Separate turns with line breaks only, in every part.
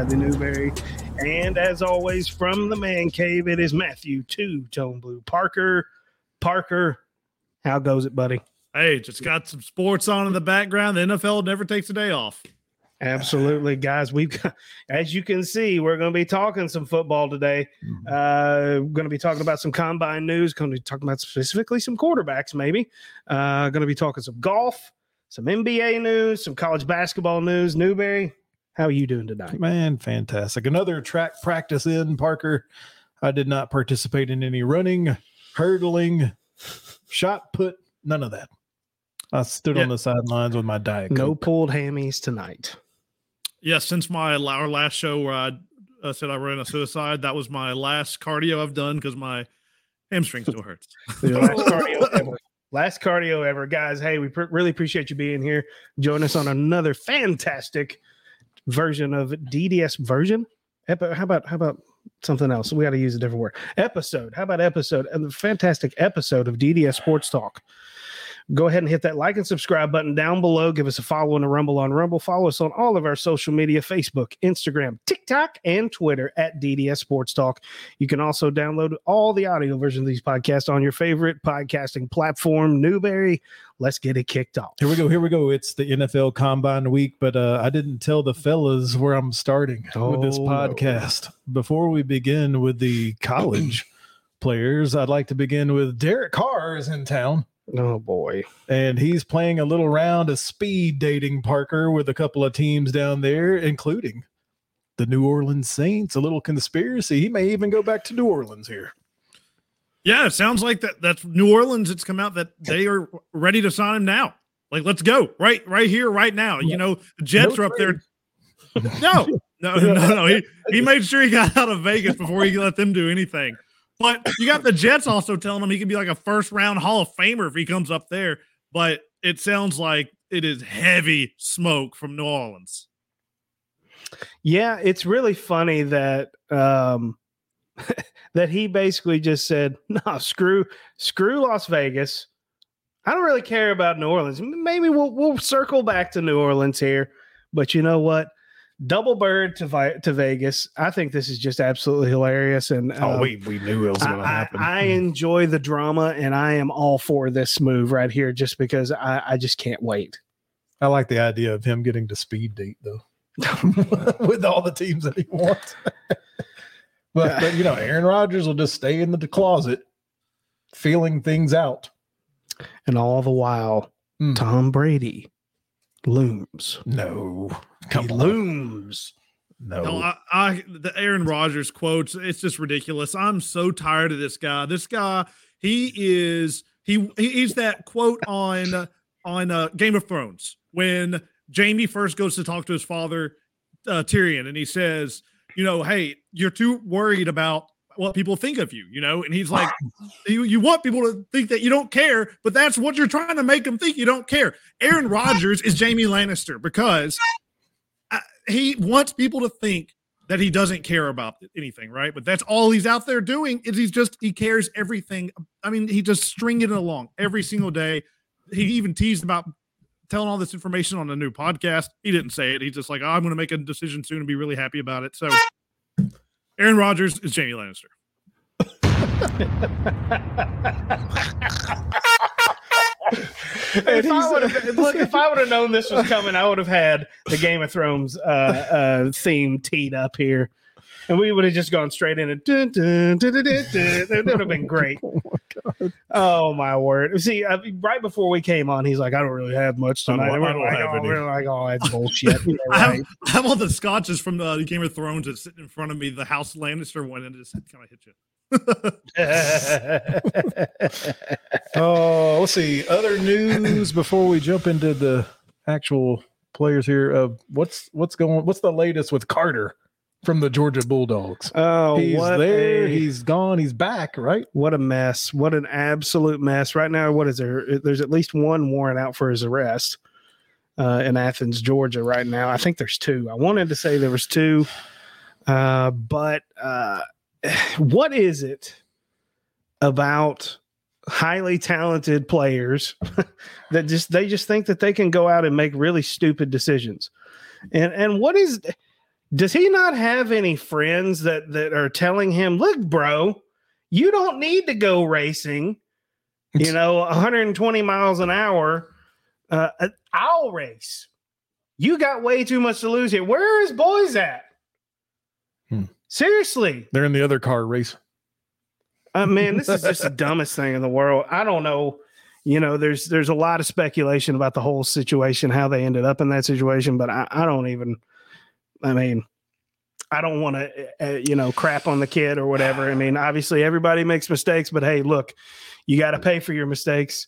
Bradley Newberry. And as always, from the man cave, it is Matthew Two Tone Blue Parker. Parker, how goes it, buddy?
Hey, just got some sports on in the background. The NFL never takes a day off.
Absolutely, guys. We've got, as you can see, we're going to be talking some football today. Uh, going to be talking about some combine news. Going to be talking about specifically some quarterbacks, maybe. Uh, going to be talking some golf, some NBA news, some college basketball news. Newberry, how are you doing tonight?
Man, fantastic. Another track practice in Parker. I did not participate in any running, hurdling, shot put, none of that. I stood
Yeah.
on the sidelines with my diet.
No pulled hammies tonight.
Yeah, since my our last show where I uh, said I ran a suicide, that was my last cardio I've done because my hamstring still hurts.
Last cardio ever. Last cardio ever, guys. Hey, we pr- really appreciate you being here. Join us on another fantastic version of DDS version. Epi- how about how about something else? We got to use a different word. Episode. How about episode? And the fantastic episode of DDS Sports Talk. Go ahead and hit that like and subscribe button down below. Give us a follow on a rumble on Rumble. Follow us on all of our social media Facebook, Instagram, TikTok, and Twitter at DDS Sports Talk. You can also download all the audio version of these podcasts on your favorite podcasting platform, Newberry. Let's get it kicked off.
Here we go. Here we go. It's the NFL Combine week, but uh, I didn't tell the fellas where I'm starting with this
Oh, no.
podcast. Before we begin with the college players, I'd like to begin with Derek Carr is in town.
Oh boy.
and he's playing a little round of speed dating Parker with a couple of teams down there, including the New Orleans Saints. A little conspiracy. He may even go back to New Orleans here.
Yeah, it sounds like that. That's New Orleans. It's come out that they are ready to sign him now. Like, let's go right, right here, right now. You know, the Jets
No
are up there. No, no, no, no. He he made sure he got out of Vegas before he let them do anything. But you got the Jets also telling him he can be like a first round Hall of Famer if he comes up there. But it sounds like it is heavy smoke from New Orleans.
Yeah, it's really funny that um that he basically just said, "No, screw screw Las Vegas. I don't really care about New Orleans. Maybe we'll we'll circle back to New Orleans here, but you know what? Double bird to Vi- to Vegas. I think this is just absolutely hilarious and
Oh,
um,
we, we knew it was going to
I-
happen.
I enjoy the drama and I am all for this move right here just because I, I just can't wait.
I like the idea of him getting to speed date though, with all the teams that he wants. but, but you know, Aaron Rodgers will just stay in the closet, feeling things out.
And all the while,
Hmm.
Tom Brady looms.
No,
He
come on.
looms.
No,
No, I, I the Aaron Rodgers quotes, it's just ridiculous. I'm so tired of this guy. This guy, he is he he's that quote on uh, on uh, Game of Thrones when Jaime first goes to talk to his father uh, Tyrion, and he says, you know, hey, you're too worried about what people think of you, you know, and he's like, you you want people to think that you don't care, but that's what you're trying to make them think you don't care. Aaron Rodgers is Jaime Lannister because uh, he wants people to think that he doesn't care about anything, right? But that's all he's out there doing is he's just he cares everything. I mean, he just stringing it along every single day. He even teased about telling all this information on a new podcast. He didn't say it. He's just like, oh, I'm going to make a decision soon and be really happy about it. So, Aaron Rodgers is Jaime Lannister.
If I would have look, if I would have known this was coming, I would have had the Game of Thrones uh, uh, theme teed up here, and we would have just gone straight in. That would have been great. Oh my word! See, I mean, right before we came on, he's like, "I don't really have much
I don't-
tonight."
I
we're
don't
like,
have
oh,
any.
we're like, "Oh, that's bullshit."
I have,
right.
I have all the scotches from the Game of Thrones that's sitting in front of me, the House Lannister one, and it just kind of hit you.
Oh, let's see. Other news before we jump into the actual players here. Uh, what's what's going? What's the latest with Carter from the Georgia Bulldogs?
oh,
he's there.
a-
He's gone. He's back. Right.
What a mess. What an absolute mess. Right now, what is there? There's at least one warrant out for his arrest uh, in Athens, Georgia, right now. I think there's two. I wanted to say there was two, uh, but uh, what is it about highly talented players that just they just think that they can go out and make really stupid decisions. And and what is does he not have any friends that that are telling him, "Look, bro, you don't need to go racing, you know, 120 miles an hour. Uh, I'll race. You got way too much to lose here. Where are his boys at?
Hmm.
Seriously,
They're in the other car race.
uh, man, this is just the dumbest thing in the world. I don't know. You know, there's there's a lot of speculation about the whole situation, how they ended up in that situation, but I, I don't even. I mean, I don't want to, uh, you know, crap on the kid or whatever. I mean, obviously everybody makes mistakes, but hey, look, you got to pay for your mistakes.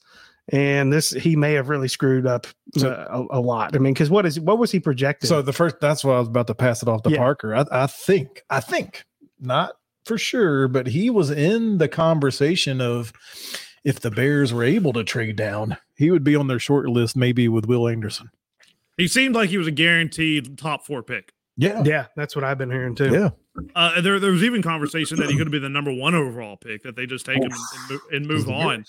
And this, he may have really screwed up
So-
uh, a, a lot. I mean, because what is what was he projected?
So the first, that's why I was about to pass it off to
Yeah.
Parker. I, I think, I think, not for sure, but he was in the conversation of if the Bears were able to trade down, he would be on their short list, maybe with Will Anderson.
He seemed like he was a guaranteed top four pick.
Yeah.
yeah, that's what I've been hearing too.
Yeah.
Uh, there, there was even conversation that he could have been the number one overall pick that they just take him and, and, mo- and move on.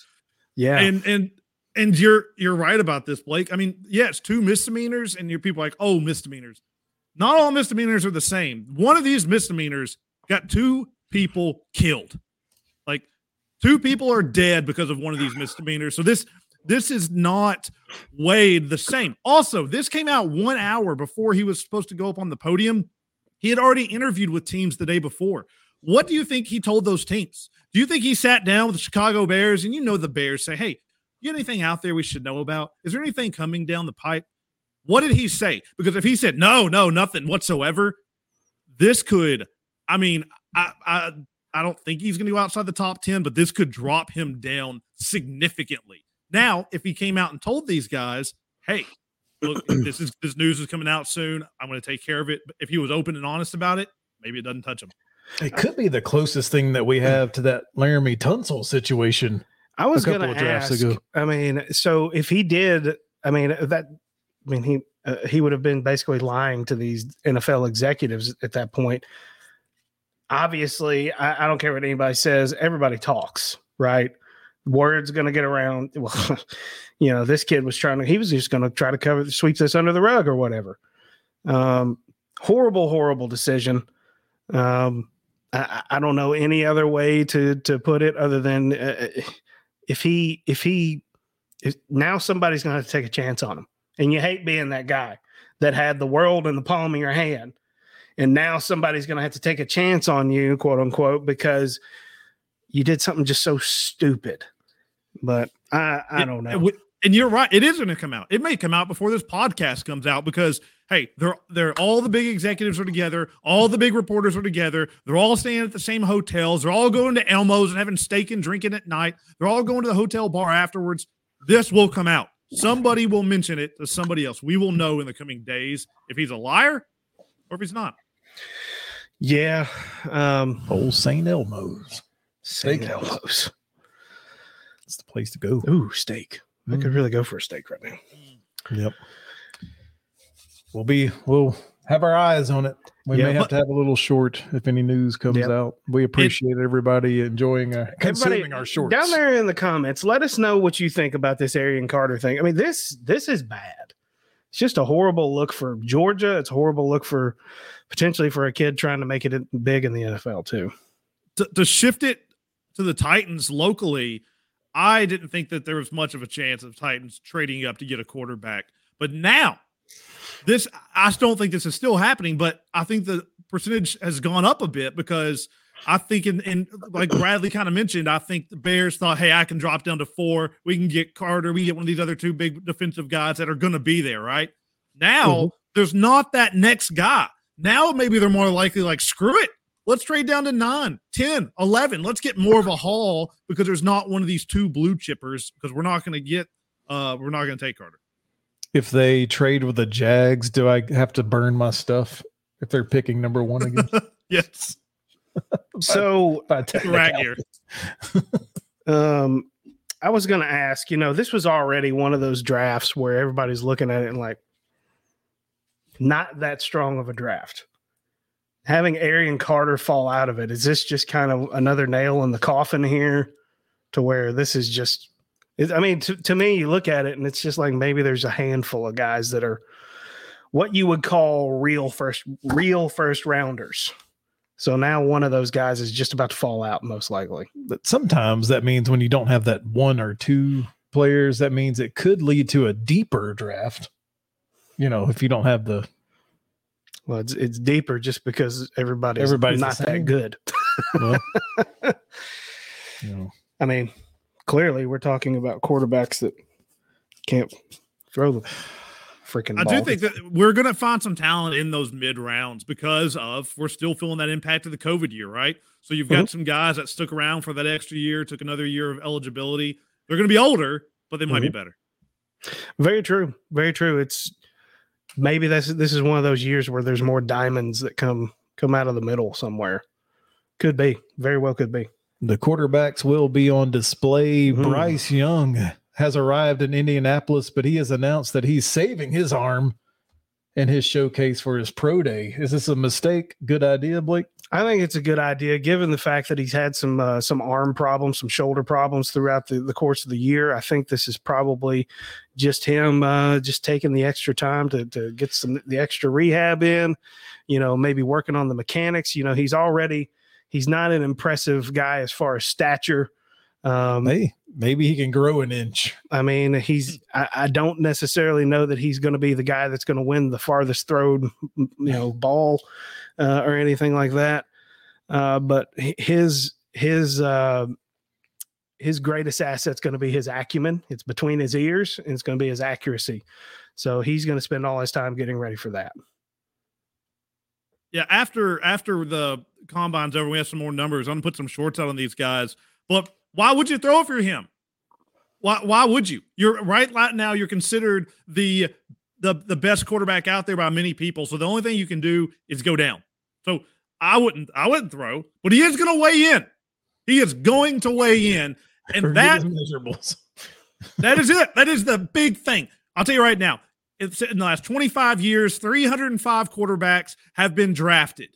Yeah.
And and and you're you're right about this, Blake. I mean, yes, two misdemeanors, and your people like, oh, misdemeanors. Not all misdemeanors are the same. One of these misdemeanors got two people killed. Like two people are dead because of one of these misdemeanors. So this this is not weighed the same. Also, this came out one hour before he was supposed to go up on the podium. He had already interviewed with teams the day before. What do you think he told those teams? Do you think he sat down with the Chicago Bears and you know the Bears say, "Hey, you anything out there we should know about? Is there anything coming down the pipe?" What did he say? Because if he said no, no, nothing whatsoever, this could. I mean, I I, I don't think he's going to go outside the top ten, but this could drop him down significantly. Now, if he came out and told these guys, "Hey, look, this is this news is coming out soon. I'm going to take care of it." But if he was open and honest about it, maybe it doesn't touch him.
It could be the closest thing that we have to that Laremy Tunsil situation.
I was
a couple
going to
of drafts
ask.
ago.
I mean, so if he did, I mean that, I mean he uh, he would have been basically lying to these NFL executives at that point. Obviously, I, I don't care what anybody says. Everybody talks, right? Word's going to get around. Well, you know, this kid was trying to. He was just going to try to cover sweep this under the rug or whatever. Um, horrible, horrible decision. Um, I, I don't know any other way to to put it other than uh, if he if he if now somebody's going to take a chance on him and you hate being that guy that had the world in the palm of your hand and now somebody's going to have to take a chance on you quote unquote because you did something just so stupid but i i
It-
don't know
would- and you're right. It is going to come out. It may come out before this podcast comes out because hey, they're they're all the big executives are together, all the big reporters are together. They're all staying at the same hotels. They're all going to Elmo's and having steak and drinking at night. They're all going to the hotel bar afterwards. This will come out. Somebody will mention it to somebody else. We will know in the coming days if he's a liar or if he's not.
yeah um
Old St. Elmo's.
St. Elmo's.
It's the place to go.
ooh steak i could really go for a steak right now
Yep. We'll be we'll have our eyes on it. We
Yeah,
may have
but-
to have a little short if any news comes
Yep.
out. We appreciate everybody enjoying uh, consuming
Everybody,
our shorts.
Down there in the comments, let us know what you think about this Arian Carter thing. I mean, this this is bad. It's just a horrible look for Georgia. It's a horrible look for potentially for a kid trying to make it big in the NFL too.
to, to shift it to the Titans locally, I didn't think that there was much of a chance of Titans trading up to get a quarterback. But now, this I don't think this is still happening, but I think the percentage has gone up a bit because I think in, in like Bradley kind of mentioned, I think the Bears thought, hey, I can drop down to four. We can get Carter. We get one of these other two big defensive guys that are going to be there, right? Now
Mhm.
there's not that next guy. Now maybe they're more likely like, screw it. Let's trade down to 9, 10, 11. Let's get more of a haul because there's not one of these two blue chippers because we're not going to get, uh, we're not going to take Carter.
if they trade with the Jags, do I have to burn my stuff if they're picking number one again?
Yes.
So
By technicality.
Right here.
um I was gonna ask, you know, this was already one of those drafts where everybody's looking at it and like not that strong of a draft. Having Arian Carter fall out of it, is this just kind of another nail in the coffin here? to where this is just. I mean, to, to me, you look at it and it's just like maybe there's a handful of guys that are what you would call real first real first rounders. So now one of those guys is just about to fall out, most likely.
But sometimes that means when you don't have that one or two players, that means it could lead to a deeper draft. You know, if you don't have the
well, it's it's deeper just because everybody's,
Everybody's
not that good.
well, you know,
I mean, clearly we're talking about quarterbacks that can't throw the freaking
I
ball.
do think that we're going to find some talent in those mid rounds because of we're still feeling that impact of the COVID year, right? So you've got mm-hmm. some guys that stuck around for that extra year, took another year of eligibility. They're going to be older, but they might be mm-hmm. better.
Very true. Very true. It's maybe this this is one of those years where there's more diamonds that come come out of the middle somewhere. Could be. Very well could be.
the quarterbacks will be on display.
Hmm.
Bryce Young has arrived in Indianapolis, but he has announced that he's saving his arm in his showcase for his pro day. Is this a mistake? Good idea, Blake?
I think it's a good idea given the fact that he's had some uh, some arm problems, some shoulder problems throughout the, the course of the year. I think this is probably just him uh, just taking the extra time to to get some the extra rehab in, you know, maybe working on the mechanics. You know, he's already he's not an impressive guy as far as stature. Um,
Hey, maybe he can grow an inch.
I mean, he's. I, I don't necessarily know that he's going to be the guy that's going to win the farthest thrown, you know, ball uh, or anything like that. Uh, but his his uh, his greatest asset's going to be his acumen. It's between his ears, and it's going to be his accuracy. So he's going to spend all his time getting ready for that.
Yeah, after after the combine's over, we have some more numbers. I'm gonna put some shorts out on these guys. But why would you throw for him? Why why would you? You're right right now, you're considered the the the best quarterback out there by many people. So the only thing you can do is go down. So I wouldn't I wouldn't throw, but he is gonna weigh in. He is going to weigh in. And that
measurables.
that is it. That is the big thing. I'll tell you right now. It's in the last 25 years, 305 quarterbacks have been drafted.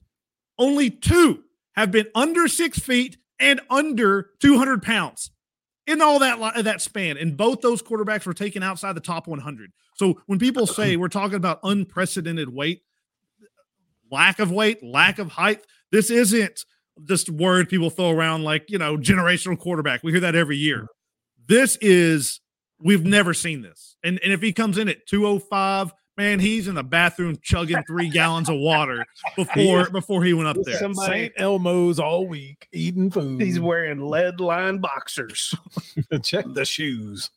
Only two have been under six feet and under 200 pounds in all that that span. And both those quarterbacks were taken outside the top 100. So when people say we're talking about unprecedented weight, lack of weight, lack of height, this isn't just word people throw around like you know generational quarterback. We hear that every year. This is we've never seen this. And and if he comes in at 205, man, he's in the bathroom chugging three gallons of water before before he went up there.
Somebody-
St. Elmo's all week eating food.
He's wearing lead line boxers.
Check the shoes.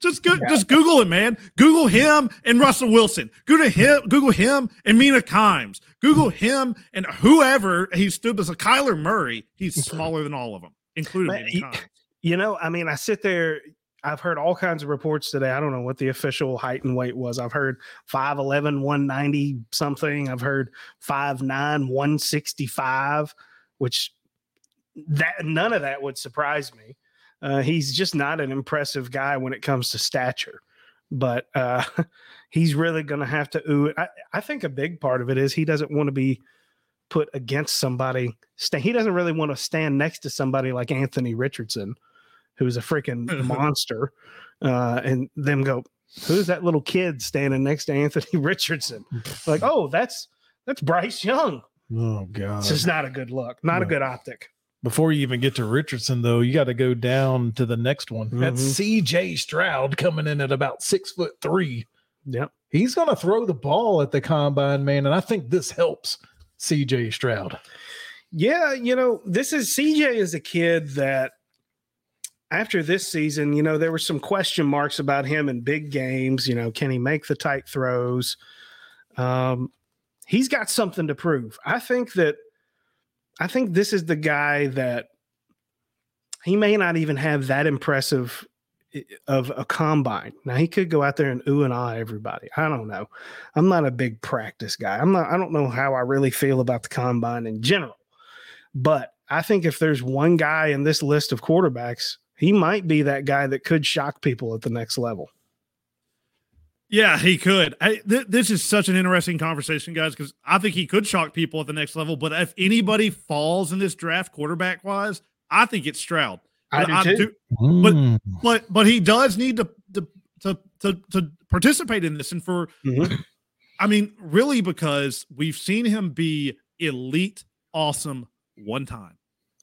Just go, just Google it, man. Google him and Russell Wilson. Google him, Google him and Mina Kimes. Google him and whoever he stood as a Kyler Murray. He's smaller than all of them, including
Man,
Mina
he- You know, I mean, I sit there. I've heard all kinds of reports today. I don't know what the official height and weight was. I've heard 5'11, 190 something. I've heard 5'9, 165, which that none of that would surprise me. Uh, he's just not an impressive guy when it comes to stature, but uh, he's really going to have to ooh. I, I think a big part of it is he doesn't want to be put against somebody. He doesn't really want to stand next to somebody like Anthony Richardson, who's a freaking monster, uh, and them go, "Who's that little kid standing next to Anthony Richardson?" Like, oh, that's that's Bryce Young.
Oh God.
this is not a good look, not a good optic.
Before you even get to Richardson, though, you got to go down to the next one. That's CJ Stroud coming in at about six foot three.
Yep.
He's going to throw the ball at the combine, man. And I think this helps CJ Stroud.
Yeah, you know, this is CJ is a kid that after this season, you know, there were some question marks about him in big games. You know, can he make the tight throws? Um, he's got something to prove. I think that I think this is the guy that he may not even have that impressive of a combine. Now he could go out there and ooh and ah everybody. I don't know. I'm not a big practice guy. I'm not. I don't know how I really feel about the combine in general. But I think if there's one guy in this list of quarterbacks, he might be that guy that could shock people at the next level.
Yeah, he could. I, th- this is such an interesting conversation, guys, because I think he could shock people at the next level. But if anybody falls in this draft quarterback wise, I think it's Stroud.
I
But
do
I'm
too.
But- but but he does need to to to to, to participate in this and for
Mhm.
I mean really because we've seen him be elite awesome one time.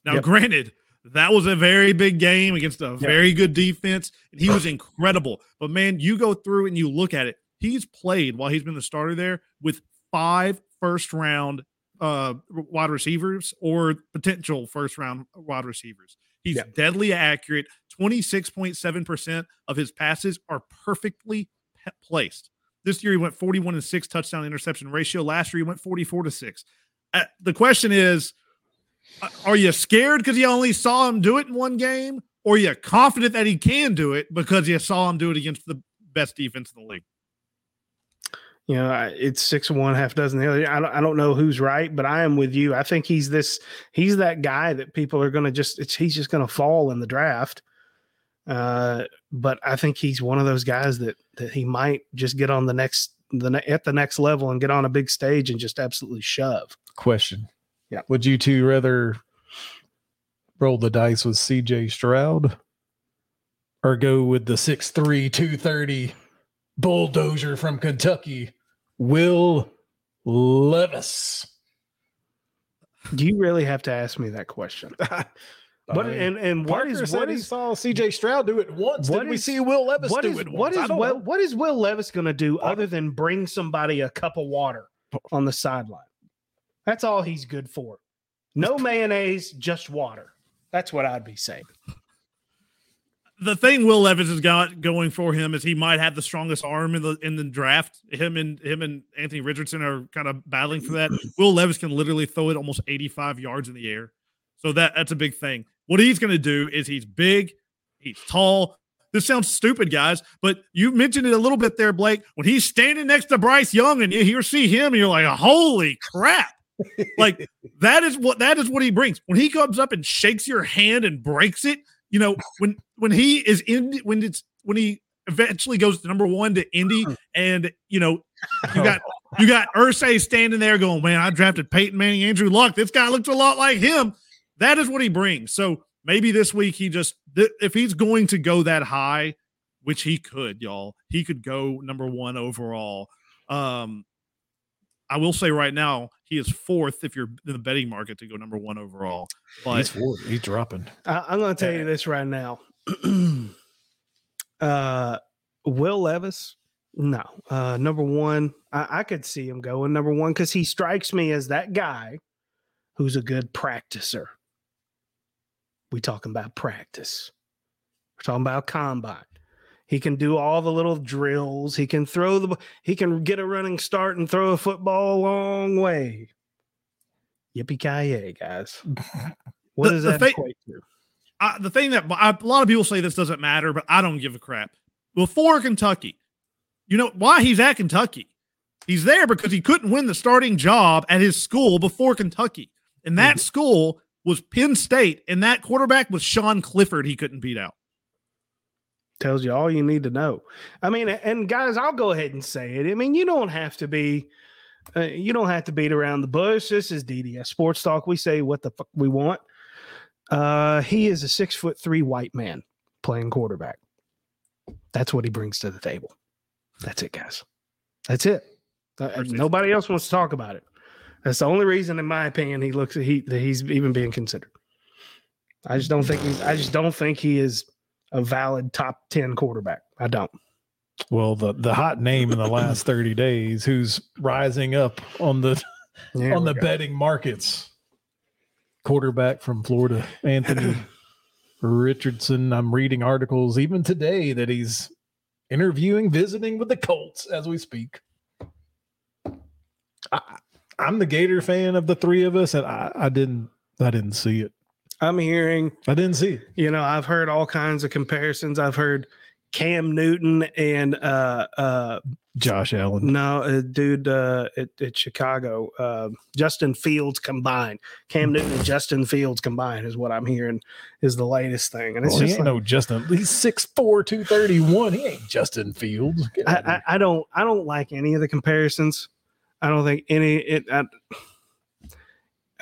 Now
Yep.
granted that was a very big game against a very good defense and he was incredible. But man, you go through and you look at it. He's played while he's been the starter there with five first round uh wide receivers or potential first round wide receivers. He's
Yeah.
deadly accurate. 26.7% of his passes are perfectly pe- placed. This year he went 41 and 6 touchdown interception ratio. Last year he went 44 to 6. Uh, the question is are you scared because you only saw him do it in one game or are you confident that he can do it because you saw him do it against the best defense in the league?
You know, it's six one, half dozen the other. I don't, I don't know who's right, but I am with you. I think he's this. He's that guy that people are going to just. It's, he's just going to fall in the draft. Uh, but I think he's one of those guys that that he might just get on the next the at the next level and get on a big stage and just absolutely shove.
Question.
Yeah.
Would you two rather roll the dice with CJ Stroud or go with the 6'3, 230 bulldozer from Kentucky, Will Levis?
Do you really have to ask me that question? But and and what
Parker
is
said
what
he
is
saw CJ Stroud do it once.
what
Did we see Will Levis
what
do
is
it once?
what
I
is
don't
Will,
know.
what is Will Levis going to do other than bring somebody a cup of water on the sideline? That's all he's good for. No mayonnaise, just water. That's what I'd be saying.
the thing Will Levis has got going for him is he might have the strongest arm in the in the draft. Him and him and Anthony Richardson are kind of battling for that. Will Levis can literally throw it almost 85 yards in the air. So that that's a big thing. What he's going to do is he's big, he's tall. This sounds stupid, guys, but you mentioned it a little bit there, Blake. When he's standing next to Bryce Young and you you see him, and you're like, "Holy crap!" Like that is what that is what he brings. When he comes up and shakes your hand and breaks it, you know, when when he is in when it's when he eventually goes to number one to Indy, and you know, you got you got Irsay standing there going, Man, I drafted Peyton Manning, Andrew Luck. This guy looks a lot like him. That is what he brings. So maybe this week he just if he's going to go that high, which he could, y'all, he could go number one overall. Um, I will say right now, he is fourth if you're in the betting market to go number one overall. But
He's forward. He's dropping.
I, I'm going to tell you this right now. uh, Will Levis, no. Uh, number one, I, I could see him going number one because he strikes me as that guy who's a good practicer. We talking about practice. We're talking about combine. He can do all the little drills. He can throw the. He can get a running start and throw a football a long way. Yippee ki yay, guys! What
The-
does
the
that
thing-
equate to?
I, the thing that I, a lot of people say this doesn't matter, but I don't give a crap. Before Kentucky, you know why he's at Kentucky? He's there because he couldn't win the starting job at his school before Kentucky, and that mm-hmm. school was Penn State, and that quarterback was Sean Clifford. He couldn't beat out.
Tells you all you need to know. I mean, and guys, I'll go ahead and say it. I mean, you don't have to be, uh, you don't have to beat around the bush. This is DDS Sports Talk. We say what the fuck we want. Uh, he is a six foot three white man playing quarterback. That's what he brings to the table. That's it, guys. That's it. Uh, nobody else wants to talk about it. That's the only reason, in my opinion, he looks he that he's even being considered. I just don't think he's. I just don't think he is a valid top 10 quarterback. I don't.
Well, the the hot name in the last 30 days who's rising up on the
There
on the
go.
betting markets. Quarterback from Florida, Anthony Richardson. I'm reading articles even today that he's interviewing, visiting with the Colts as we speak. I, I'm the Gator fan of the three of us, and I, I didn't I didn't see it.
I'm hearing,
I didn't see
you know, I've heard all kinds of comparisons. I've heard Cam Newton and uh uh
Josh Allen.
no uh, dude uh at, at Chicago uh Justin Fields combined Cam Newton and Justin Fields combined is what I'm hearing is the latest thing and it's
Well,
just like,
no Justin. He's 6'4", 231. He ain't Justin Fields. Get out of
I. I I don't I don't like any of the comparisons I don't think any it I,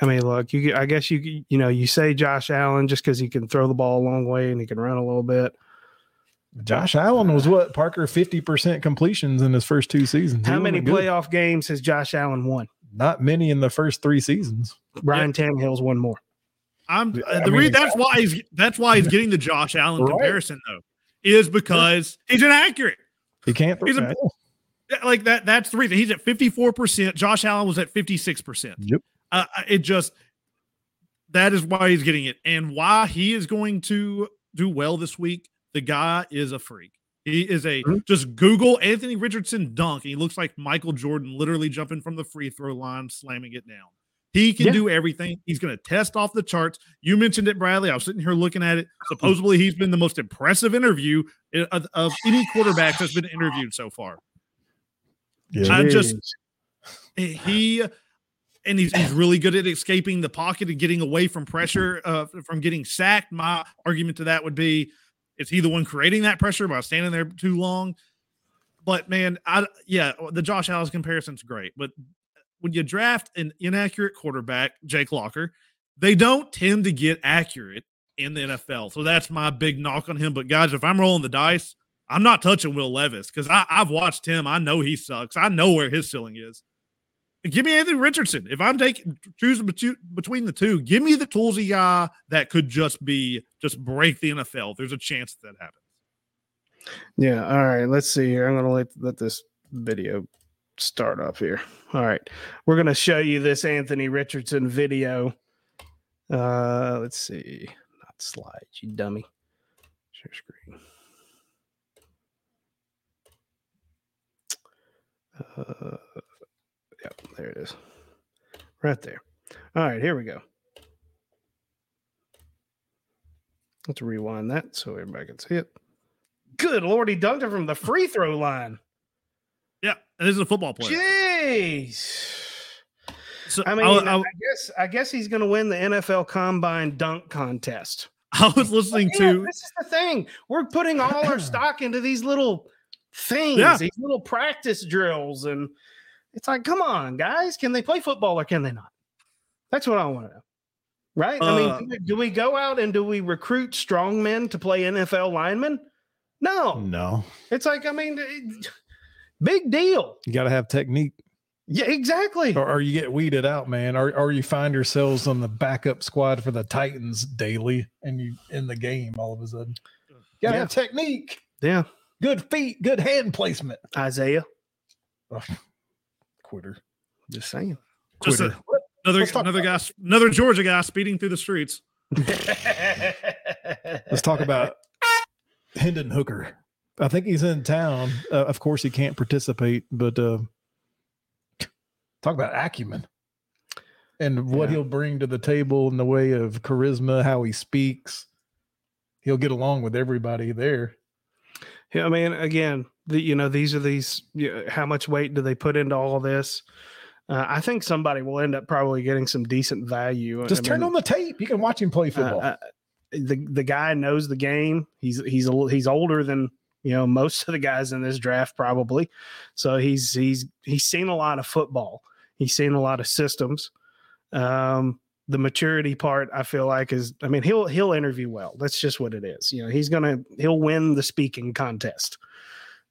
I mean, look, you I guess you you know you say Josh Allen just because he can throw the ball a long way and he can run a little bit.
Josh Allen was what Parker fifty percent completions in his first two seasons.
How many playoff games has Josh Allen won?
Not many in the first three seasons.
Ryan yeah. Tannehill's won more.
I'm the reason that's why he's that's why he's getting the Josh Allen right. comparison though, is because he's inaccurate.
He can't.
He's a, like that. That's the reason he's at fifty four percent. Josh Allen was at fifty six percent.
Yep.
Uh, it just that is why he's getting it, and why he is going to do well this week the guy is a freak. He is a mm-hmm. just Google Anthony Richardson dunk. he looks like Michael Jordan, literally jumping from the free throw line, slamming it down. He can yeah. do everything. He's going to test off the charts. You mentioned it, Bradley. I was sitting here looking at it. Supposedly, he's been the most impressive interview of, of any quarterback that's been interviewed so far. Yeah, I just he and he's, he's really good at escaping the pocket and getting away from pressure, mm-hmm. uh, from getting sacked. My argument to that would be is he the one creating that pressure by standing there too long? But man, I yeah, uh, the Josh Allen comparison's great. But uh, when you draft an inaccurate quarterback, Jake Locker, they don't tend to get accurate in the NFL. So that's my big knock on him. But guys, if I'm rolling the dice, I'm not touching Will Levis because I've watched him. I know he sucks. I know where his ceiling is. Give me Anthony Richardson. If I'm taking choosing between the two, give me the toolsy guy that could just be just break the NFL. There's a chance that, that happens.
Yeah. All right. Let's see here. I'm gonna let let this video start up here. All right. We're gonna show you this Anthony Richardson video. Uh let's see. Not slides, you dummy. Share screen. Uh there it is. Right there. All right, here we go. Let's rewind that so everybody can see it. Good Lord, he dunked it from the free throw line.
Yeah, and this is a football player.
Jeez. So I mean, I'll, I'll, i guess I guess he's going to win the NFL Combine dunk contest.
I was listening to.
This is the thing. We're putting all our stock into these little things, yeah. these little practice drills, and it's like, come on, guys, can they play football or can they not? That's what I want to know. Right? Uh, I mean, uh, do we go out and do we recruit strong men to play NFL linemen? No.
No.
It's like, I mean, big deal.
You got to have technique.
Yeah, exactly.
Or, or, you get weeded out, man. Or, or you find yourselves on the backup squad for the Titans daily and you in the game all of a sudden. You got to yeah. have technique.
Yeah.
Good feet, good hand placement.
Isaiah
quitter.
Just saying.
Just a, another another guy, another Georgia guy speeding through the streets.
Let's talk about Hendon Hooker. I think he's in town. Uh, of course, he can't participate, but uh, talk about acumen and what yeah. he'll bring to the table in the way of charisma, how he speaks. He'll get along with everybody there.
Yeah, I mean, again, the, you know, these are these. You know, how much weight do they put into all of this? Uh, I think somebody will end up probably getting some decent value.
Just I turn mean, on the tape. You can watch him play uh, football. Uh,
the the guy knows the game. He's he's a, he's older than you know most of the guys in this draft probably. So he's he's he's seen a lot of football. He's seen a lot of systems. Um, the maturity part I feel like is I mean he'll he'll interview well. That's just what it is. You know, he's going to he'll win the speaking contest.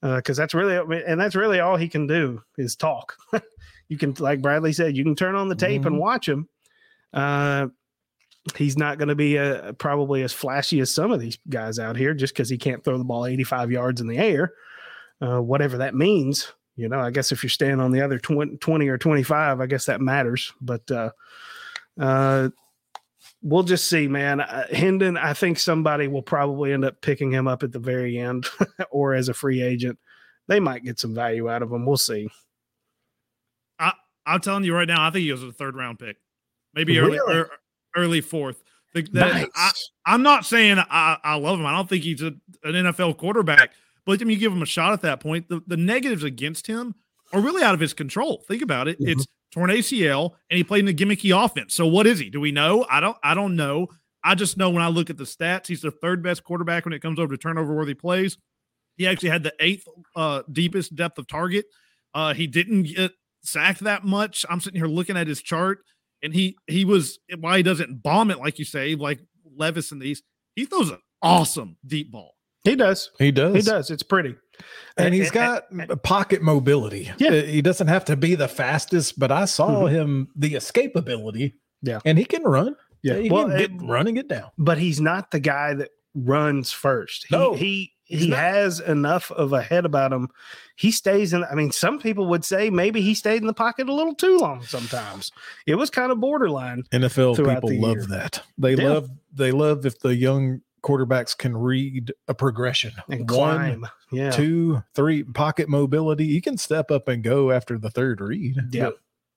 Uh, cuz that's really and that's really all he can do is talk. you can like Bradley said, you can turn on the tape mm-hmm. and watch him. Uh, he's not going to be a, probably as flashy as some of these guys out here just cuz he can't throw the ball 85 yards in the air. Uh, whatever that means. You know, I guess if you're staying on the other 20, 20 or 25, I guess that matters, but uh we'll just see, man. Uh, Hendon, I think somebody will probably end up picking him up at the very end or as a free agent. They might get some value out of him. We'll see.
I, I'm telling you right now, I think he goes a third round pick, maybe really? early er, early fourth. The, the, nice. I, am not saying I, I love him. I don't think he's a, an NFL quarterback, but I mean, you give him a shot at that point. The, the negatives against him are really out of his control. Think about it. Mm-hmm. It's torn ACL, and he played in the gimmicky offense. So what is he? Do we know? I don't. I don't know. I just know when I look at the stats, he's the third best quarterback when it comes over to turnover worthy plays. He actually had the eighth uh, deepest depth of target. Uh, he didn't get sacked that much. I'm sitting here looking at his chart. and he he was why he doesn't bomb it like you say, like Levis and these. He throws an awesome deep ball.
He does.
He does.
He does. It's pretty.
And he's got pocket mobility.
Yeah.
Uh, He doesn't have to be the fastest, but I saw
Mhm.
him the escapability.
Yeah.
And he can run.
Yeah.
He
Well,
can get
it-
running it down.
but he's not the guy that runs first. He
No,
he he
not.
has enough of a head about him. He stays in. I mean, some people would say maybe he stayed in the pocket a little too long. Sometimes it was kind of borderline.
NFL people love
year.
that. They
Yeah.
love they love if the young quarterbacks can read a progression.
And
One.
Yeah.
two, three, pocket mobility. You can step up and go after the third read.
Yeah.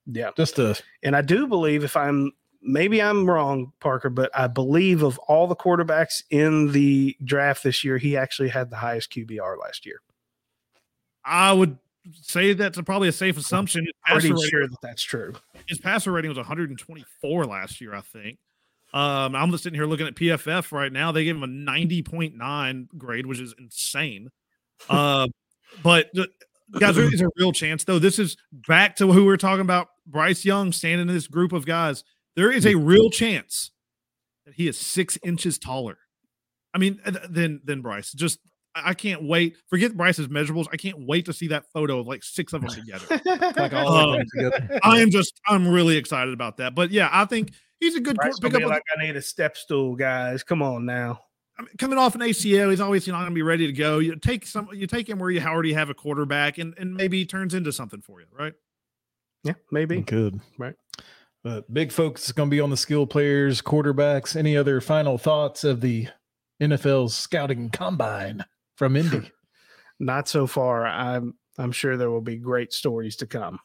Yeah.
Just a
And I do believe if I'm maybe I'm wrong, Parker, but I believe of all the quarterbacks in the draft this year, he actually had the highest QBR last year.
I would say that's a, probably a safe assumption. His
Pretty
passer, rating,
sure that that's true.
his passer rating was 124 last year, I think. Um, I'm just sitting here looking at PFF right now. They gave him a 90.9 grade, which is insane. Uh, but guys, there is a real chance, though. This is back to who we are talking about. Bryce Young standing in this group of guys. There is a real chance that he is six inches taller. I mean, than than Bryce. Just I I can't wait. Forget Bryce's measurables. I can't wait to see that photo of like six of them together.
like all
Um,
of them together.
I am just I'm really excited about that. But yeah, I think he's a good
Bryce
quarter-
will
pick up.
like I need a step stool, guys. Come on now.
I mean, coming off an ACL, he's always you not going to be ready to go. You take some, you take him where you already have a quarterback, and and maybe he turns into something for you, right?
Yeah, maybe.
Good.
Right.
But big focus is going to be on the skill players, quarterbacks. Any other final thoughts of the NFL's scouting combine from Indy?
Not so far. I'm I'm sure there will be great stories to come.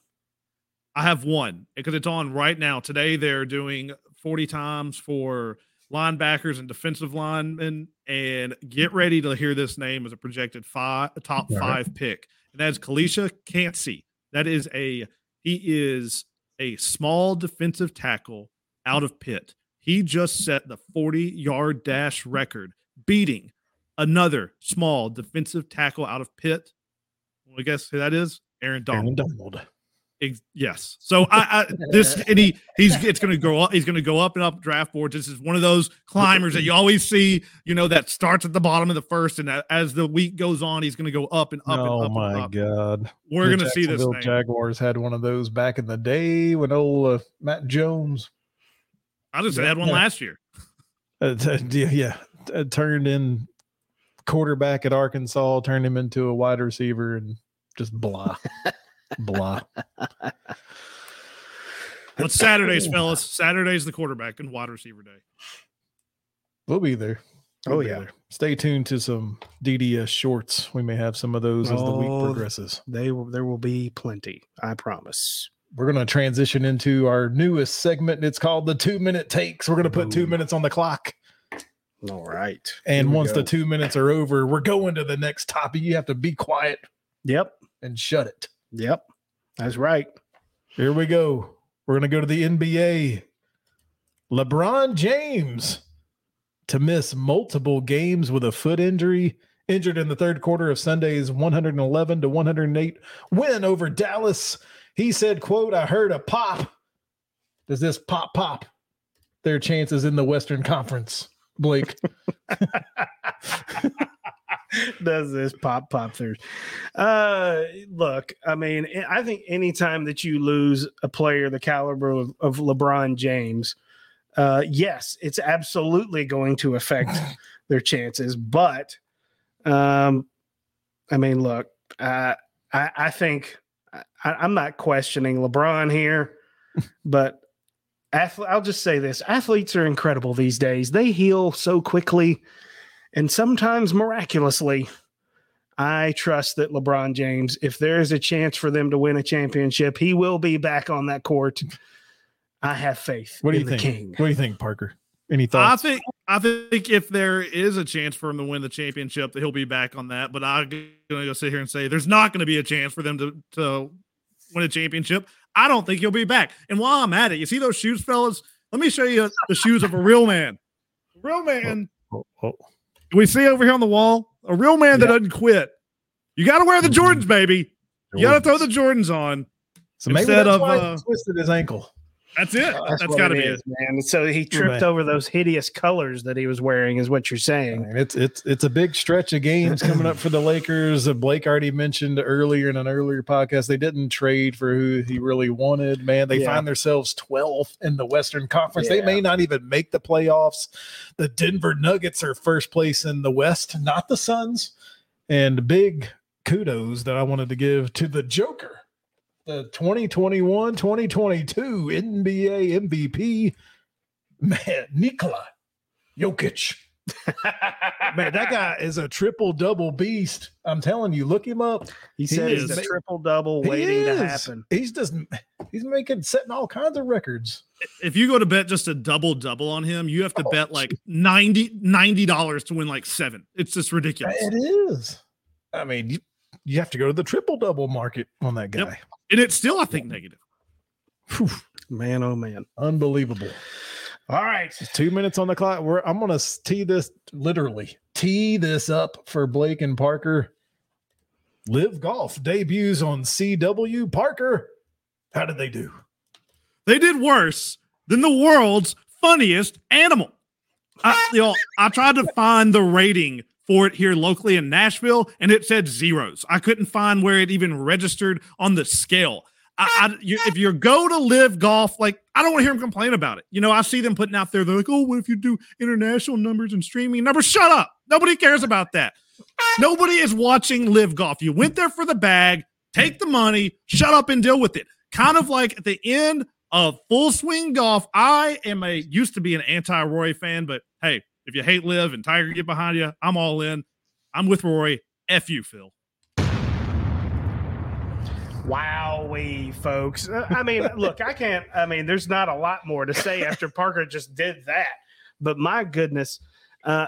I have one because it's on right now. Today they're doing 40 times for linebackers and defensive linemen. And get ready to hear this name as a projected five top five pick. And that is Calijah Kancey. That is a he is a small defensive tackle out of Pitt. He just set the 40 yard dash record, beating another small defensive tackle out of Pitt. Well, I guess who that is? Aaron Donald.
Aaron Donald.
Ex- yes. So I, I this and he he's it's going to go up. He's going to go up and up draft boards. This is one of those climbers that you always see. You know that starts at the bottom of the first, and a- as the week goes on, he's going to go up and up
oh
and up.
my
and up.
God.
We're going to see this.
Jacksonville
Name.
Jaguars had one of those back in the day when old uh, Matt Jones
I just had one last year.
uh, t- yeah, yeah uh, turned in quarterback at Arkansas, turned him into a wide receiver, and just blah, blah.
But Saturdays, fellas. Saturdays the quarterback and wide receiver day.
We'll be there. We'll
Oh,
be
yeah.
there. Stay tuned to some DDS shorts. We may have some of those as the week
Oh,
progresses.
They will there will be plenty. I promise.
We're going to transition into our newest segment. It's called the two minute takes. We're going to put two minutes on the clock.
All right.
And
Here we
once the two minutes are over, we're going to the next topic. You have to be quiet
Yep.
and shut it.
Yep. That's right.
Here we go. We're going to go to the NBA. LeBron James to miss multiple games with a foot injury, injured in the third quarter of Sunday's 111 to 108 win over Dallas. He said, quote, I heard a pop. Does this pop pop their chances in the Western Conference? Blake.
Does this pop pop through. Uh, look, I mean, I think anytime that you lose a player the caliber of, of LeBron James, uh, yes, it's absolutely going to affect their chances. But, um, I mean, look, uh, I, I think I, I'm not questioning LeBron here, but I'll just say this: athletes are incredible these days. They heal so quickly and sometimes miraculously. I trust that LeBron James, if there is a chance for them to win a championship, he will be back on that court. I have faith.
What do
in
you
the
think?
King.
What do you think, Parker? Any thoughts?
I
thoughts?
think I think if there is a chance for him to win the championship, that he'll be back on that. But I'm gonna go sit here and say there's not going to be a chance for them to to win a championship. I don't think he'll be back. And while I'm at it, you see those shoes, fellas? Let me show you the shoes of a real man. Real oh, man.
Oh, oh.
We see over here on the wall a real man that doesn't quit. You got to wear the
Mhm.
Jordans, baby. You got to throw the Jordans on.
So maybe
instead
that's
of,
why
uh,
he twisted his ankle.
That's it.
That's,
That's got to
what
be
it
it.
is, man. So he tripped
Man.
over those hideous colors that he was wearing, is what you're saying.
it's it's it's a big stretch of games coming up for the Lakers. Uh, Blake already mentioned earlier in an earlier podcast they didn't trade for who he really wanted. Man, they
Yeah.
find themselves 12th in the Western Conference. They may not even make the playoffs. The Denver Nuggets are first place in the West, not the Suns. And big kudos that I wanted to give to the Joker, the 2021 2022 NBA MVP, man, Nikola Jokic. Man, that guy is a triple double beast. I'm telling you, look him up.
he said
is.
it's a triple double waiting to happen.
He's just he's making setting all kinds of records.
If you go to bet just a double double on him, you have to
Oh,
bet like 90 dollars to win like seven. It's just ridiculous.
It is. I mean, you, you have to go to the triple double market on that guy.
Yep. And it's still, I think, negative.
Phew,
Man, oh man.
unbelievable.
All right.
Two minutes on the clock. We're, I'm gonna tee this literally tee this up for Blake and Parker. LIV golf debuts on CW. Parker, how did they do?
They did worse than the world's funniest animal. I, you know, I tried to find the rating for it here locally in Nashville, and it said zeros. I couldn't find where it even registered on the scale. I, I, you, if you go to LIV golf, like I don't want to hear them complain about it. You know, I see them putting out there. They're like, "Oh, what if you do international numbers and streaming numbers?" Shut up. Nobody cares about that. Nobody is watching LIV golf. You went there for the bag. Take the money. Shut up and deal with it. Kind of like at the end of full swing golf. I am a used to be an anti Rory fan, but hey, if you hate LIV and Tiger get behind you, I'm all in. I'm with Rory. F you, Phil.
Wowee, folks. Uh, I mean, look, I can't, I mean, there's not a lot more to say after Parker just did that. But my goodness, uh,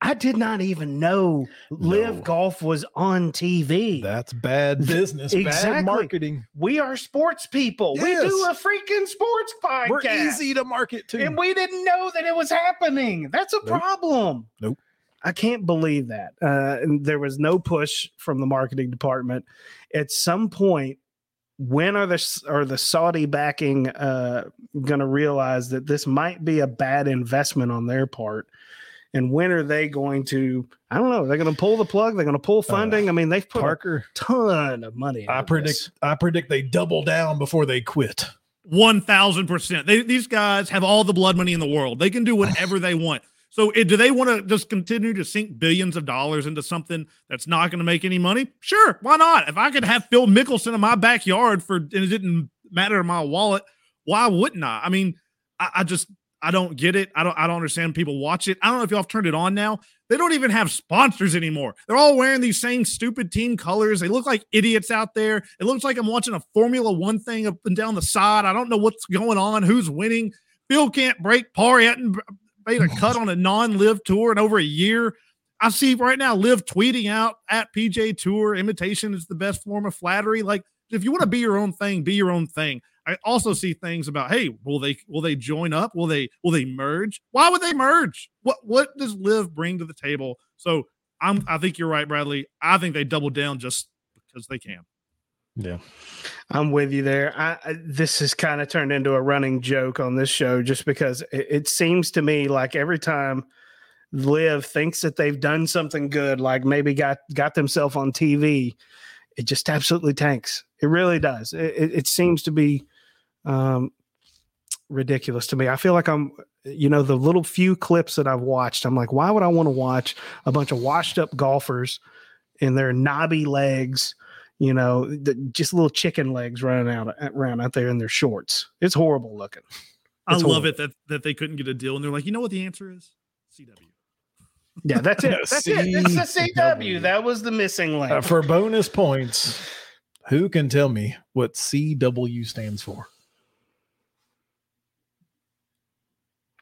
I did not even know LIV
No.
Golf was on TV.
That's bad business,
Exactly.
bad marketing.
we are sports people. We do a freaking sports podcast.
We're easy to market to.
And we didn't know that it was happening. That's a
Nope.
problem.
Nope.
I can't believe that. Uh, and there was no push from the marketing department. At some point, when are the are the Saudi backing uh, going to realize that this might be a bad investment on their part? And when are they going to? I don't know. They're going to pull the plug. They're going to pull funding. I mean, they've put
Parker,
a ton of money.
I predict
this.
I predict they double down before they quit.
One thousand percent. These guys have all the blood money in the world. They can do whatever they want. So, eh, do they want to just continue to sink billions of dollars into something that's not going to make any money? Sure, why not? If I could have Phil Mickelson in my backyard for and it didn't matter to my wallet, why wouldn't I? I mean, I, I just I don't get it. I don't I don't understand people watch it. I don't know if y'all have turned it on now. They don't even have sponsors anymore. They're all wearing these same stupid team colors. They look like idiots out there. It looks like I'm watching a Formula One thing up and down the side. I don't know what's going on, who's winning. Phil can't break par. He hadn't made a cut on a non-LIV tour in over a year. I see right now LIV tweeting out at PGA Tour, imitation is the best form of flattery. Like if you want to be your own thing, be your own thing. I also see things about, hey, will they will they join up? Will they will they merge? Why would they merge? What what does LIV bring to the table? So I'm I think you're right, Bradley. I think they double down just because they can.
Yeah.
I'm with you there. I, this has kind of turned into a running joke on this show just because it, it seems to me like every time Liv thinks that they've done something good, like maybe got got themselves on TV, it just absolutely tanks. It really does. It, it, it seems to be um, ridiculous to me. I feel like I'm, you know, the little few clips that I've watched, I'm like, why would I want to watch a bunch of washed up golfers in their knobby legs? you know, the, just little chicken legs running out around out there in their shorts. It's horrible looking.
I love
horrible.
it that that they couldn't get a deal, and they're like, you know what the answer is? CW.
Yeah, that's it. That's it. It's the CW.
CW.
That was the missing link.
Uh, for bonus points, who can tell me what CW stands for?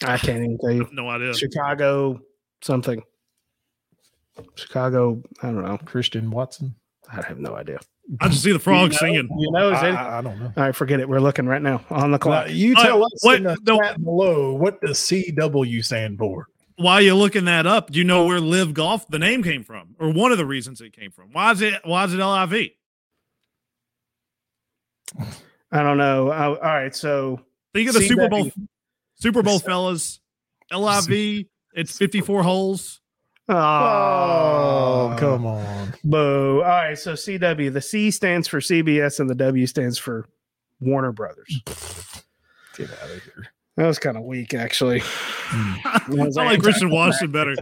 I can't even tell you.
No idea.
Chicago something. Chicago. I don't know.
Christian Watson?
I have no idea.
I just see the frog
You know?
singing.
You know, is
I,
it?
I- I don't know.
All right, forget it. We're looking right now on the
Now,
clock.
you
Uh,
tell us
what-
in the
no.
chat below what does CW stand for.
While you're looking that up, do you know where LIV Golf the name came from, or one of the reasons it came from? Why is it Why is it LIV?
I don't know. I, all right, so
Think of the
See
Super Bowl,
be-
Super Bowl fellas. LIV, it's 54 holes.
Oh,
Oh, come on.
Boo. All right. So CW, the C stands for CBS and the W stands for Warner Brothers.
Get out of here.
That was kind of weak, actually.
I like Christian Washington better.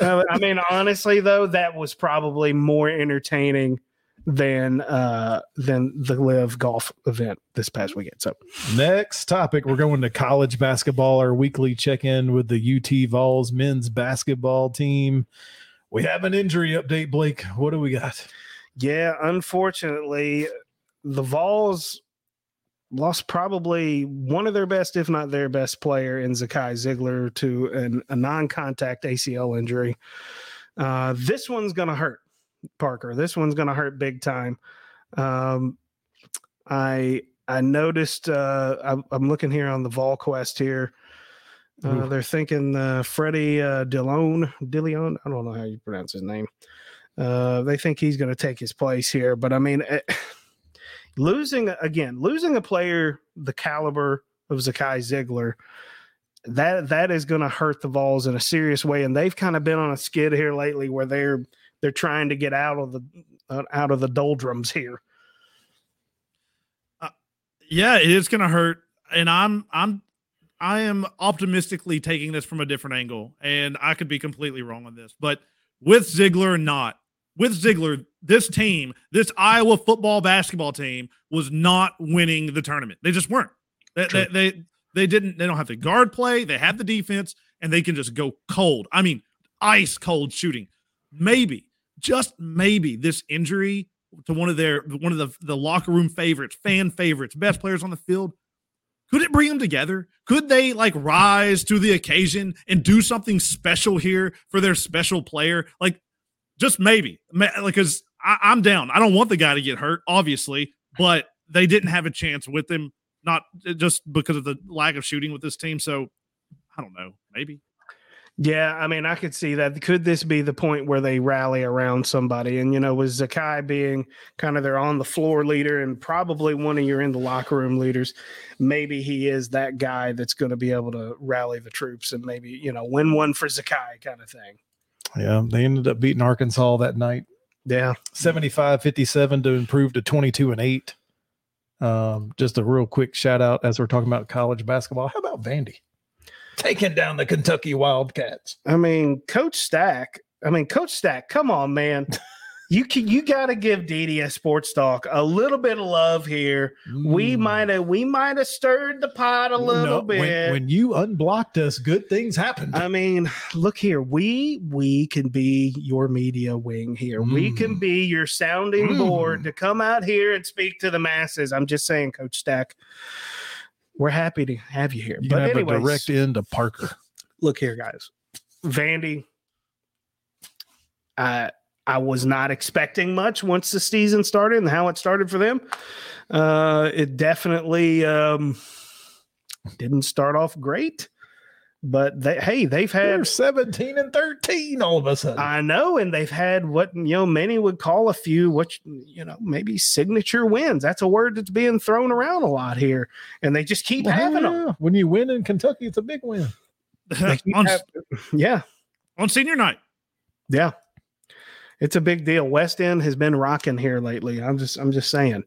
Uh, I mean, honestly, though, that was probably more entertaining than uh than the LIV golf event this past weekend. So
Next topic, we're going to college basketball, our weekly check in with the UT Vols men's basketball team. We have an injury update, Blake. What do we got?
yeah, unfortunately, the Vols lost probably one of their best, if not their best player in Zakai Zeigler to an, a non-contact ACL injury. Uh, this one's gonna hurt, Parker. This one's gonna hurt big time. Um, I I noticed. Uh, I, I'm looking here on the VolQuest here. Uh,
Ooh.
they're thinking uh, Freddie uh, Dillon. Dillion. I don't know how you pronounce his name. Uh, they think he's going to take his place here, but I mean, eh, losing again, losing a player the caliber of Zakai Zeigler, that that is going to hurt the Vols in a serious way, and they've kind of been on a skid here lately where they're they're trying to get out of the uh, out of the doldrums here.
Yeah, it is going to hurt, and I'm I'm I am optimistically taking this from a different angle, and I could be completely wrong on this, but with Zeigler or not, with Zeigler, this team, this Iowa football basketball team, was not winning the tournament. They just weren't. They they, they they didn't. They don't have the guard play. They have the defense, and they can just go cold. I mean, ice cold shooting. Maybe, just maybe, this injury to one of their one of the the locker room favorites, fan favorites, best players on the field. Could it bring them together? Could they like rise to the occasion and do something special here for their special player? Like, just maybe, because I'm down. I don't want the guy to get hurt, obviously, but they didn't have a chance with him, not just because of the lack of shooting with this team. So, I don't know. Maybe.
Yeah, I mean, I could see that. Could this be the point where they rally around somebody? And you know, with Zakai being kind of their on the floor leader and probably one of your in the locker room leaders, maybe he is that guy that's going to be able to rally the troops and maybe you know win one for Zakai kind of thing.
Yeah, they ended up beating Arkansas that night,
Yeah,
75 57 to improve to 22 and 8. Um, just a real quick shout out as we're talking about college basketball. How about Vandy? Taking down the Kentucky Wildcats.
I mean, Coach Stack. I mean, Coach Stack. Come on, man. You can, you got to give DDS Sports Talk a little bit of love here. We
Mm.
might have we might have stirred the pot a little
No,
bit.
When, when you unblocked us, good things happened.
I mean, look here. We we can be your media wing here. We can
Mm.
be your sounding
Mm.
board to come out here and speak to the masses. I'm just saying, Coach Stack. We're happy to have you here.
you
but
can have
anyways,
a direct in to Parker.
look here, guys. Vandy. I I was not expecting much once the season started and how it started for them. Uh, it definitely um, didn't start off great, but they hey they've
They're
had
17 and 13 all of a sudden.
I know, and they've had what you know many would call a few, what you know maybe signature wins. That's a word that's being thrown around a lot here, and they just keep
Well,
having them.
When you win in Kentucky, it's a big win.
On,
hav- yeah,
on senior night.
yeah, it's a big deal. West End has been rocking here lately. I'm just I'm just saying,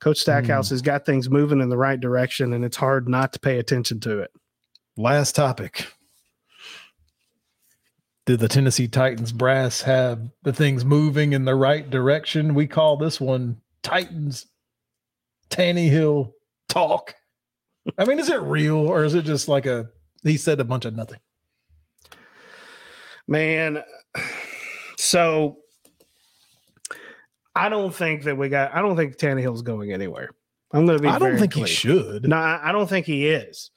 Coach Stackhouse hmm. has got things moving in the right direction, and it's hard not to pay attention to it.
Last topic. Did the Tennessee Titans brass have the things moving in the right direction? We call this one Titans Tannehill talk. I mean, is it real or is it just like a he said a bunch of nothing?
Man, so I don't think that we got. I don't think Tannehill's going anywhere. I'm going to be.
I don't think
clear.
he should.
No, I don't think he is.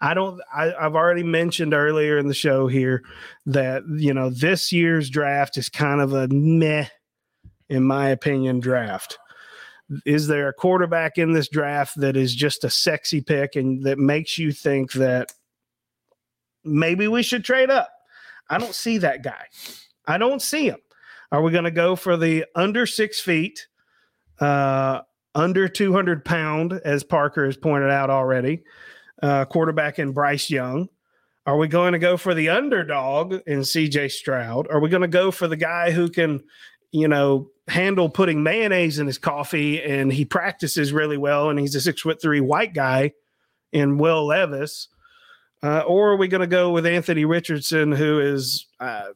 I don't. I, I've already mentioned earlier in the show here that you know this year's draft is kind of a meh, in my opinion. Draft. Is there a quarterback in this draft that is just a sexy pick and that makes you think that maybe we should trade up? I don't see that guy. I don't see him. Are we going to go for the under six feet, uh, under 200 pound, as Parker has pointed out already? Uh, quarterback in Bryce Young? Are we going to go for the underdog in CJ Stroud? Are we going to go for the guy who can, you know, handle putting mayonnaise in his coffee and he practices really well and he's a six foot three white guy in Will Levis? Uh, or are we going to go with Anthony Richardson, who is, uh,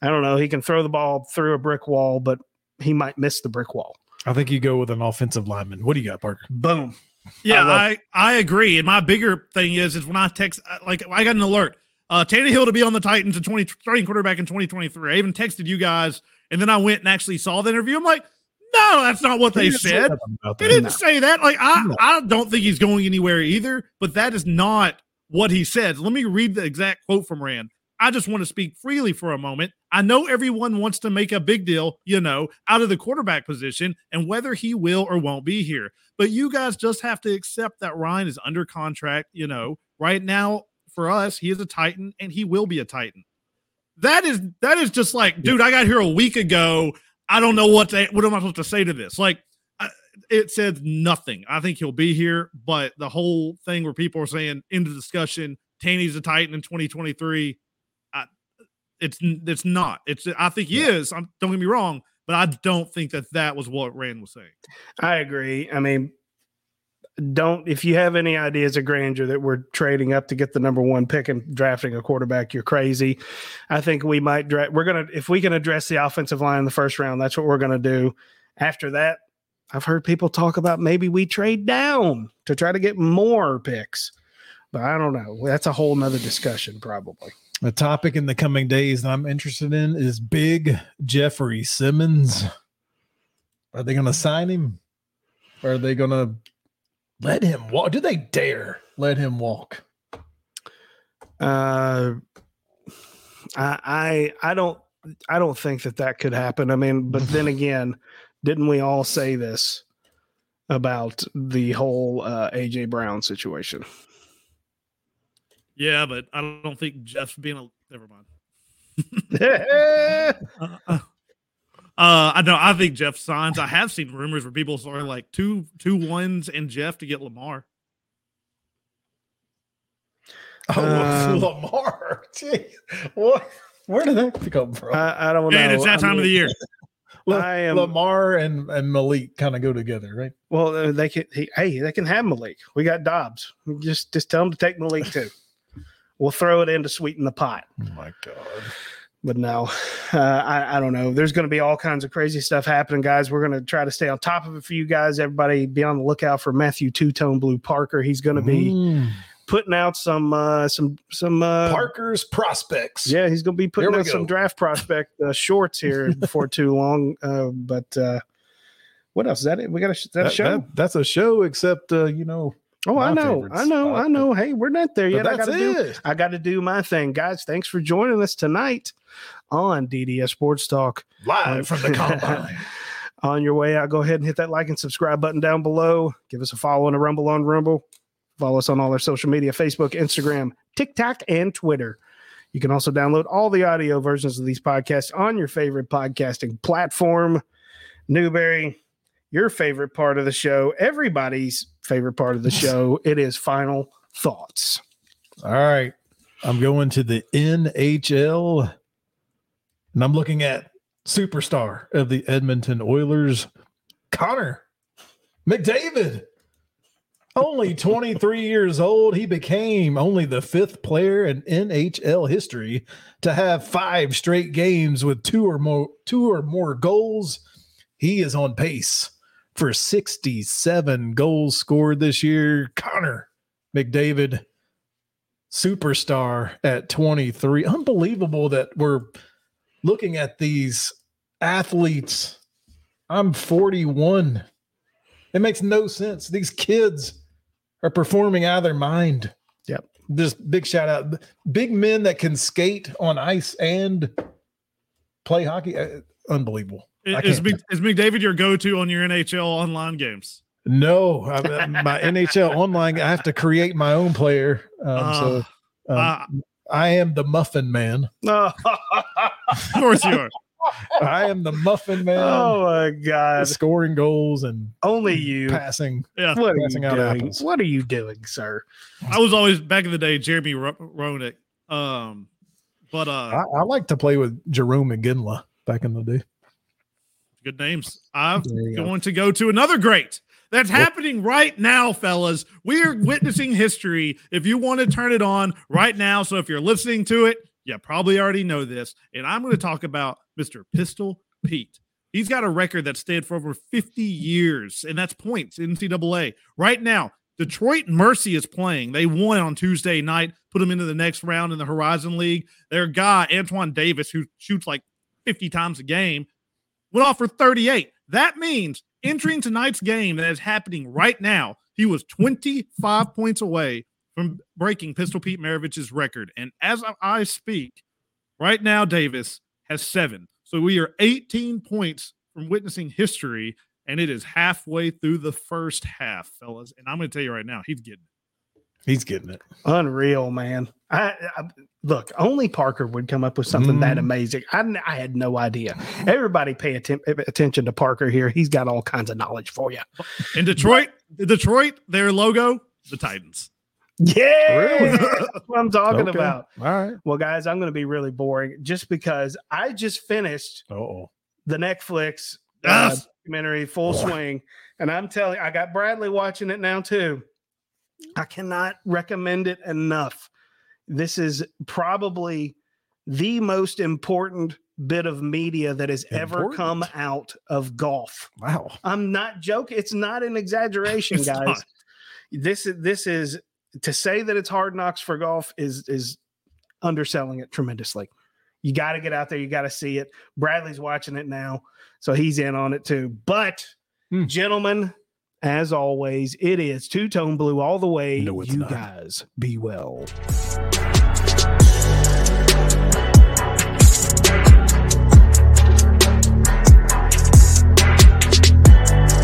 I don't know, he can throw the ball through a brick wall, but he might miss the brick wall.
I think you go with an offensive lineman. What do you got, Parker?
Boom.
Yeah, I, I, I agree. And my bigger thing is is when I text like I got an alert. Uh Tannehill to be on the Titans in 20 starting quarterback in 2023. I even texted you guys and then I went and actually saw the interview. I'm like, no, that's not what they, they said. They didn't no. say that. Like I no. I don't think he's going anywhere either, but that is not what he said. Let me read the exact quote from Ran. I just want to speak freely for a moment. I know everyone wants to make a big deal, you know, out of the quarterback position and whether he will or won't be here. But you guys just have to accept that Ryan is under contract, you know, right now for us, he is a Titan and he will be a Titan. That is that is just like, dude, I got here a week ago. I don't know what to, what am I supposed to say to this? Like it says nothing. I think he'll be here, but the whole thing where people are saying in the discussion, Taney's a Titan in 2023 it's it's not. It's I think he yeah. is. I'm, don't get me wrong, but I don't think that that was what Ran was saying.
I agree. I mean, don't if you have any ideas of grandeur that we're trading up to get the number one pick and drafting a quarterback, you're crazy. I think we might dra- we're gonna if we can address the offensive line in the first round, that's what we're gonna do. After that, I've heard people talk about maybe we trade down to try to get more picks. But I don't know. That's a whole nother discussion, probably.
A topic in the coming days that I'm interested in is Big Jeffrey Simmons. Are they going to sign him? Or are they going to let him walk? Do they dare let him walk?
Uh, I, I, I don't, I don't think that that could happen. I mean, but then again, didn't we all say this about the whole uh, AJ Brown situation?
Yeah, but I don't think Jeff's being a. Never mind. uh, uh, I know. I think Jeff signs. I have seen rumors where people are like two two ones and Jeff to get Lamar.
Oh, um, Lamar! Jeez, what? Where did that come from?
I, I don't know.
Man, it's that time I mean, of the year.
I am, Lamar and, and Malik kind of go together, right?
Well, uh, they can. He, hey, they can have Malik. We got Dobbs. Just just tell them to take Malik too. We'll throw it in to sweeten the pot.
Oh my god!
But no, uh, I, I don't know. There's going to be all kinds of crazy stuff happening, guys. We're going to try to stay on top of it for you guys. Everybody, be on the lookout for Matthew Two Tone Blue Parker. He's going to be. Mm putting out some uh some some uh
Parker's prospects.
Yeah, he's gonna be putting out go. some draft prospect uh, shorts here before too long. Uh but uh what else is that? It? We got a, that, that a show. That,
that's a show, except uh, you know,
Oh, I know, I know, I know. Hey, we're not there yet. I got to do. I got to do my thing, guys. Thanks for joining us tonight on DDS Sports Talk uh,
live from the combine.
on your way out, go ahead and hit that like and subscribe button down below. Give us a follow on a rumble on Rumble. Follow us on all our social media: Facebook, Instagram, TikTok, and Twitter. You can also download all the audio versions of these podcasts on your favorite podcasting platform. Newberry, your favorite part of the show, everybody's favorite part of the show. It is final thoughts.
All right. I'm going to the NHL and I'm looking at superstar of the Edmonton Oilers, Connor McDavid. Only 23 years old, he became only the fifth player in NHL history to have five straight games with two or more two or more goals. He is on pace for 67 goals scored this year. Connor McDavid, superstar at 23. Unbelievable that we're looking at these athletes. I'm 41. It makes no sense. These kids are performing out of their mind.
Yep.
Just big shout out. Big men that can skate on ice and play hockey. Uh, unbelievable.
Is, is McDavid your go-to on your NHL online games?
No, I, my NHL online, I have to create my own player. Um, uh, so um, uh, I am the Muffin Man.
of course you are.
I am the muffin man.
Oh my god!
Scoring goals and
Only you.
passing.
Yeah.
What are you
passing out
doing?
apples.
What are you doing, sir?
I was always back in the day, Jeremy Ro- Roenick. Um, but uh,
I, I like to play with Jarome Iginla back in the day.
Good names. I'm
go.
going to go to another great. That's happening right now, fellas. We are witnessing history. If you want to turn it on right now, so if you're listening to it, you probably already know this. And I'm going to talk about Mr. Pistol Pete. He's got a record that stayed for over 50 years, and that's points in NCAA. Right now, Detroit Mercy is playing. They won on Tuesday night, put them into the next round in the Horizon League. Their guy, Antoine Davis, who shoots like 50 times a game, went off for 38. That means entering tonight's game that is happening right now, he was 25 points away from breaking Pistol Pete Maravich's record. And as I- speak, right now, Davis has seven. So we are 18 points from witnessing history, and it is halfway through the first half, fellas. And I'm going to tell you right now, he's getting it.
He's getting it.
Unreal, man. I, I look. Only Parker would come up with something that
Mhm.
amazing. I had no idea. Everybody pay atten- attention to Parker here. He's got all kinds of knowledge for you.
In Detroit, Detroit, their logo, the Titans.
Yeah,
Really?
that's what I'm talking
Okay.
about.
All right.
Well, guys, I'm going to be really boring just because I just finished
Oh,
the Netflix uh, documentary Full Swing, and I'm telling, I got Bradley watching it now too. I cannot recommend it enough. This is probably the most important bit of media that has ever come out of golf.
wow.
I'm not joking. It's not an exaggeration, guys.
not.
This is this is to say that it's hard knocks for golf is is underselling it tremendously. You got to get out there. You got to see it. Bradley's watching it now, so he's in on it too. But,
Hmm.
gentlemen, as always, it is two tone blue all the way.
No,
you
not.
guys be well.